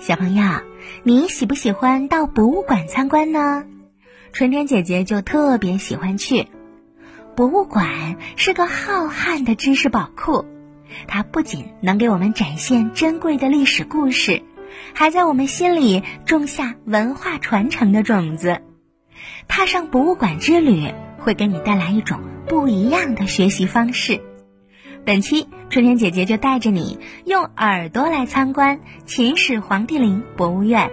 小朋友，你喜不喜欢到博物馆参观呢？春天姐姐就特别喜欢去。博物馆是个浩瀚的知识宝库，它不仅能给我们展现珍贵的历史故事，还在我们心里种下文化传承的种子。踏上博物馆之旅，会给你带来一种不一样的学习方式。本期春天姐姐就带着你用耳朵来参观秦始皇帝陵博物院。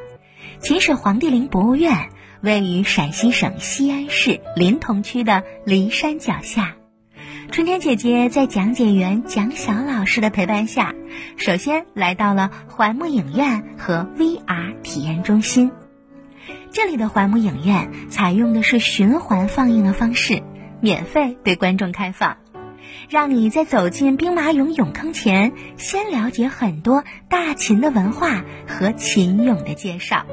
秦始皇帝陵博物院位于陕西省西安市临潼区的骊山脚下。春天姐姐在讲解员蒋晓老师的陪伴下，首先来到了环幕影院和 VR 体验中心。这里的环幕影院采用的是循环放映的方式，免费对观众开放。让你在走进兵马俑俑坑前，先了解很多大秦的文化和秦俑的介绍。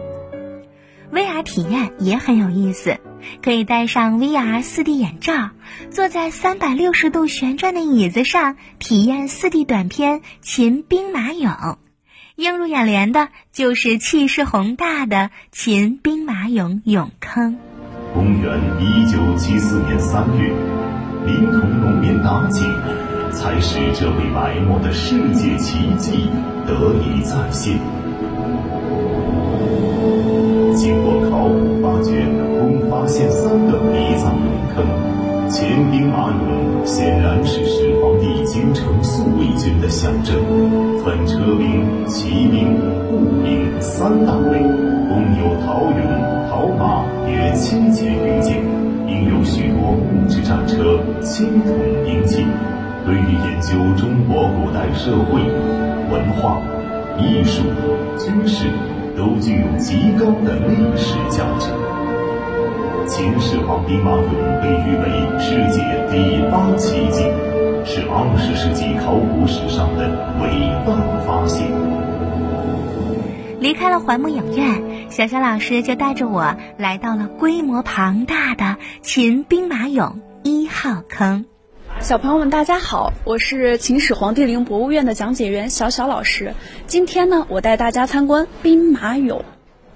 VR 体验也很有意思，可以戴上 VR 4D 眼罩，坐在360度旋转的椅子上，体验 4D 短片《秦兵马俑》。映入眼帘的就是气势宏大的秦兵马俑俑坑。公元1974年3月。临潼农民打井，才使这被埋没的世界奇迹得以再现。经过考古发掘，共发现三个迷葬俑坑。秦兵马俑显然是始皇帝京城宿卫军的象征，分车兵、骑兵、步兵三大青铜兵器，对于研究中国古代社会、文化、艺术、军事，都具有极高的历史价值。秦始皇兵马俑被誉为世界第八奇迹，是二十世纪考古史上的伟大发现。离开了环幕影院，小小老师就带着我来到了规模庞大的秦兵马俑一号坑。小朋友们，大家好，我是秦始皇帝陵博物院的讲解员小小老师。今天呢，我带大家参观兵马俑。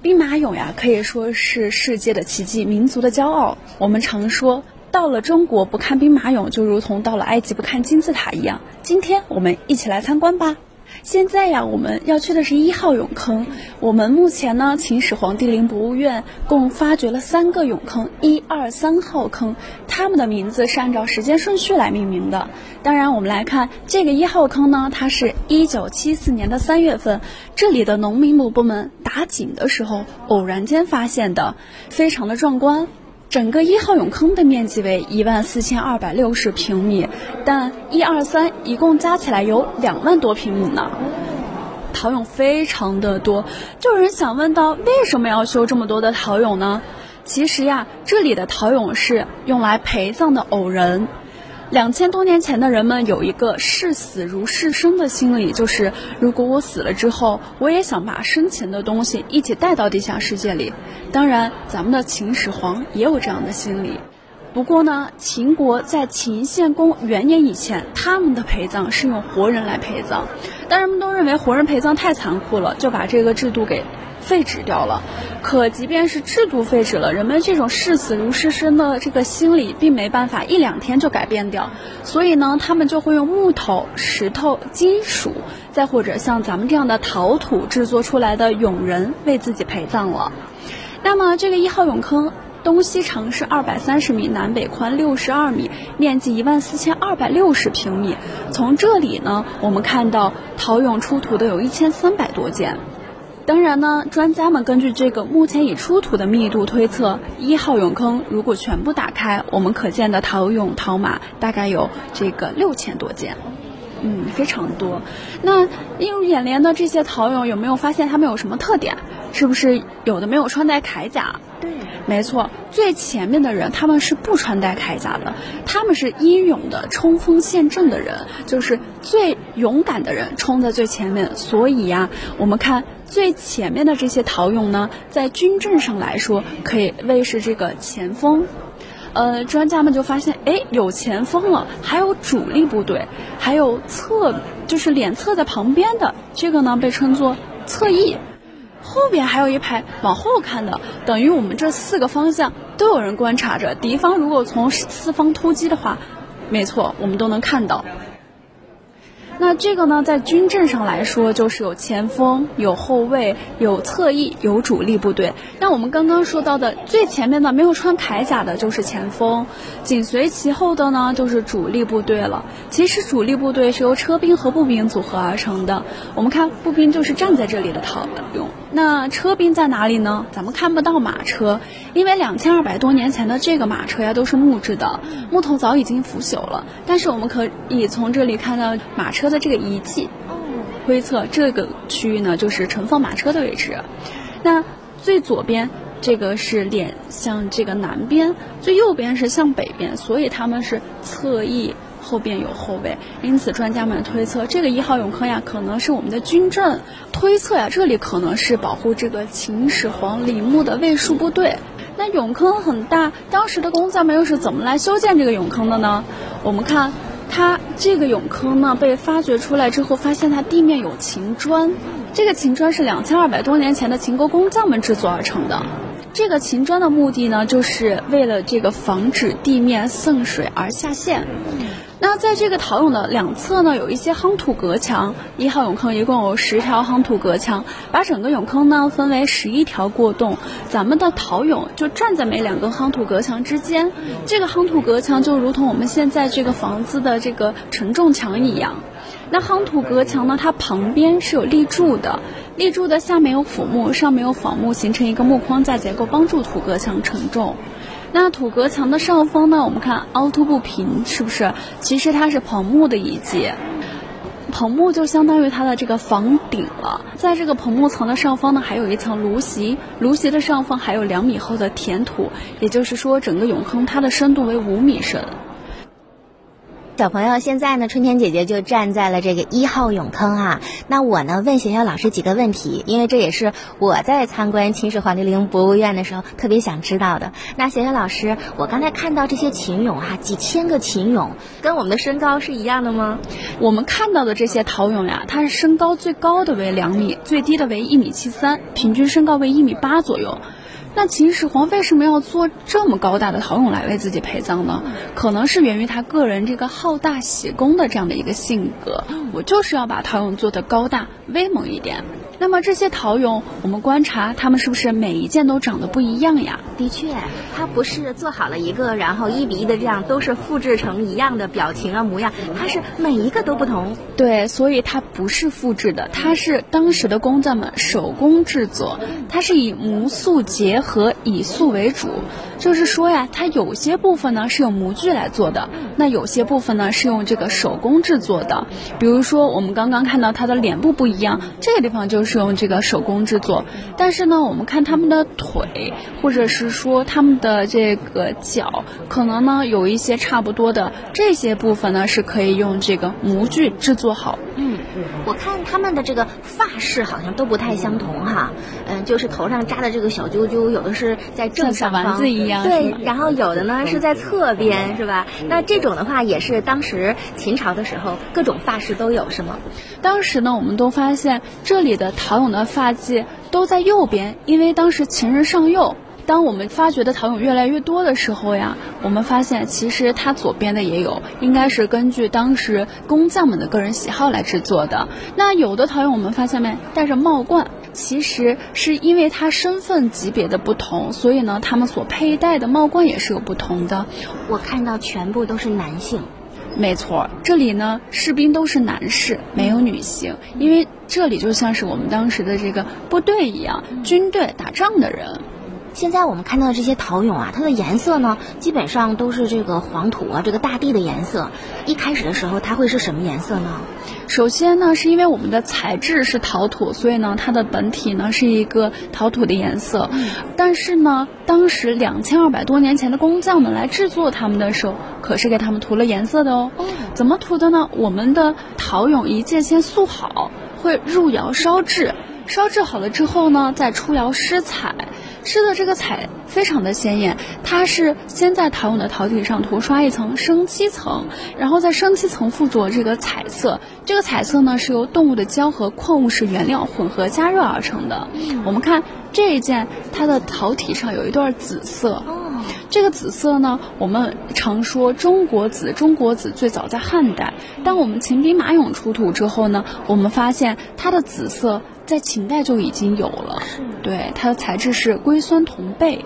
兵马俑呀，可以说是世界的奇迹，民族的骄傲。我们常说，到了中国不看兵马俑，就如同到了埃及不看金字塔一样。今天我们一起来参观吧。现在呀，我们要去的是一号俑坑。我们目前呢，秦始皇帝陵博物院共发掘了三个俑坑，一二三号坑，它们的名字是按照时间顺序来命名的。当然，我们来看这个一号坑呢，它是一九七四年的三月份，这里的农民伯伯们打井的时候偶然间发现的，非常的壮观。整个一号俑坑的面积为一万四千二百六十平米，但一二三一共加起来有两万多平米呢。陶俑非常的多，就有人想问到为什么要修这么多的陶俑呢？其实呀，这里的陶俑是用来陪葬的偶人。两千多年前的人们有一个视死如视生的心理，就是如果我死了之后，我也想把生前的东西一起带到地下世界里。当然，咱们的秦始皇也有这样的心理。不过呢，秦国在秦献公元年以前，他们的陪葬是用活人来陪葬，但人们都认为活人陪葬太残酷了，就把这个制度给。废止掉了，可即便是制度废止了，人们这种视死如视生的这个心理，并没办法一两天就改变掉。所以呢，他们就会用木头、石头、金属，再或者像咱们这样的陶土制作出来的俑人为自己陪葬了。那么，这个一号俑坑东西长是二百三十米，南北宽六十二米，面积一万四千二百六十平米。从这里呢，我们看到陶俑出土的有一千三百多件。当然呢，专家们根据这个目前已出土的密度推测，一号俑坑如果全部打开，我们可见的陶俑陶马大概有这个六千多件，嗯，非常多。那映入眼帘的这些陶俑，有没有发现它们有什么特点？是不是有的没有穿戴铠甲？对，没错，最前面的人他们是不穿戴铠甲的，他们是英勇的冲锋陷阵的人，就是最勇敢的人冲在最前面。所以呀，我们看最前面的这些陶俑呢，在军阵上来说，可以谓是这个前锋。呃，专家们就发现，哎，有前锋了，还有主力部队，还有侧，就是脸侧在旁边的这个呢，被称作侧翼。后边还有一排往后看的，等于我们这四个方向都有人观察着。敌方如果从四方突击的话，没错，我们都能看到。那这个呢，在军阵上来说，就是有前锋、有后卫、有侧翼、有主力部队。那我们刚刚说到的最前面的没有穿铠甲的，就是前锋；紧随其后的呢，就是主力部队了。其实主力部队是由车兵和步兵组合而成的。我们看步兵就是站在这里的讨用。那车兵在哪里呢？咱们看不到马车，因为两千二百多年前的这个马车呀都是木质的，木头早已经腐朽了。但是我们可以从这里看到马车。的这个遗迹，推测这个区域呢就是乘风马车的位置。那最左边这个是脸向这个南边，最右边是向北边，所以他们是侧翼后边有后卫。因此专家们推测这个一号俑坑呀可能是我们的军阵。推测呀这里可能是保护这个秦始皇陵墓的卫戍部队。那俑坑很大，当时的工匠们又是怎么来修建这个俑坑的呢？我们看。它这个俑坑呢，被发掘出来之后，发现它地面有秦砖，这个秦砖是两千二百多年前的秦国工匠们制作而成的。这个秦砖的目的呢，就是为了这个防止地面渗水而下陷。那在这个陶俑的两侧呢，有一些夯土隔墙。一号俑坑一共有十条夯土隔墙，把整个俑坑呢分为十一条过洞。咱们的陶俑就站在每两根夯土隔墙之间，这个夯土隔墙就如同我们现在这个房子的这个承重墙一样。那夯土隔墙呢，它旁边是有立柱的，立柱的下面有腐木，上面有仿木，形成一个木框架结构，帮助土隔墙承重。那土隔墙的上方呢？我们看凹凸不平，是不是？其实它是棚木的遗迹，棚木就相当于它的这个房顶了。在这个棚木层的上方呢，还有一层芦席，芦席的上方还有两米厚的填土，也就是说，整个俑坑它的深度为五米深。小朋友，现在呢，春天姐姐就站在了这个一号俑坑啊。那我呢，问学校老师几个问题，因为这也是我在参观秦始皇帝陵博物院的时候特别想知道的。那学校老师，我刚才看到这些秦俑啊，几千个秦俑，跟我们的身高是一样的吗？我们看到的这些陶俑呀，它是身高最高的为两米，最低的为一米七三，平均身高为一米八左右。那秦始皇为什么要做这么高大的陶俑来为自己陪葬呢？可能是源于他个人这个好大喜功的这样的一个性格。我就是要把陶俑做的高大威猛一点。那么这些陶俑，我们观察它们是不是每一件都长得不一样呀？的确，它不是做好了一个，然后一比一的这样都是复制成一样的表情啊模样，它是每一个都不同。对，所以它不是复制的，它是当时的工匠们手工制作，它是以模塑结合，以塑为主。就是说呀，它有些部分呢是用模具来做的，那有些部分呢是用这个手工制作的。比如说我们刚刚看到它的脸部不一样，这个地方就是。用这个手工制作，但是呢，我们看他们的腿，或者是说他们的这个脚，可能呢有一些差不多的，这些部分呢是可以用这个模具制作好。嗯，我看他们的这个发饰好像都不太相同哈，嗯，就是头上扎的这个小揪揪，有的是在正上方，丸子一样，对，然后有的呢是在侧边，是吧？那这种的话也是当时秦朝的时候各种发饰都有，是吗？当时呢，我们都发现这里的。陶俑的发髻都在右边，因为当时秦人上右。当我们发掘的陶俑越来越多的时候呀，我们发现其实它左边的也有，应该是根据当时工匠们的个人喜好来制作的。那有的陶俑我们发现没戴着帽冠，其实是因为他身份级别的不同，所以呢，他们所佩戴的帽冠也是有不同的。我看到全部都是男性。没错，这里呢士兵都是男士，没有女性，因为这里就像是我们当时的这个部队一样，军队打仗的人。现在我们看到的这些陶俑啊，它的颜色呢，基本上都是这个黄土啊，这个大地的颜色。一开始的时候，它会是什么颜色呢？首先呢，是因为我们的材质是陶土，所以呢，它的本体呢是一个陶土的颜色。但是呢，当时两千二百多年前的工匠们来制作它们的时候，可是给它们涂了颜色的哦。怎么涂的呢？我们的陶俑一件先塑好，会入窑烧制，烧制好了之后呢，再出窑施彩。施的这个彩非常的鲜艳，它是先在陶俑的陶体上涂刷一层生漆层，然后在生漆层附着这个彩色。这个彩色呢是由动物的胶和矿物质原料混合加热而成的。我们看这一件，它的陶体上有一段紫色。这个紫色呢，我们常说中国紫，中国紫最早在汉代。当我们秦兵马俑出土之后呢，我们发现它的紫色在秦代就已经有了。对，它的材质是硅酸铜钡。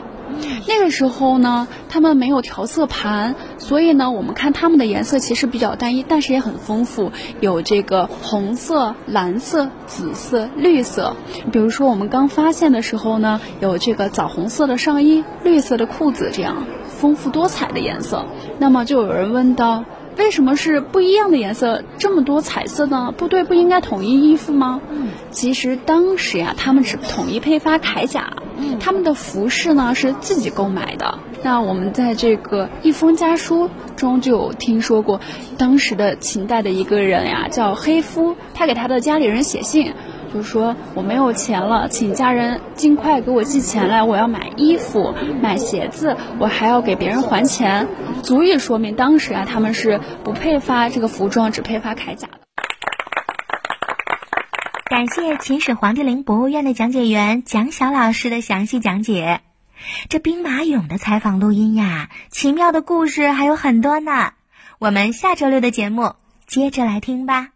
那个时候呢，他们没有调色盘，所以呢，我们看它们的颜色其实比较单一，但是也很丰富，有这个红色、蓝色、紫色、绿色。比如说我们刚发现的时候呢，有这个枣红色的上衣、绿色的裤子，这样丰富多彩的颜色。那么就有人问到。为什么是不一样的颜色？这么多彩色呢？部队不应该统一衣服吗？嗯，其实当时呀，他们只统一配发铠甲，嗯，他们的服饰呢是自己购买的。那我们在这个《一封家书》中就有听说过，当时的秦代的一个人呀，叫黑夫，他给他的家里人写信。就说我没有钱了，请家人尽快给我寄钱来，我要买衣服、买鞋子，我还要给别人还钱，足以说明当时啊他们是不配发这个服装，只配发铠甲的。感谢秦始皇帝陵博物院的讲解员蒋晓老师的详细讲解。这兵马俑的采访录音呀，奇妙的故事还有很多呢，我们下周六的节目接着来听吧。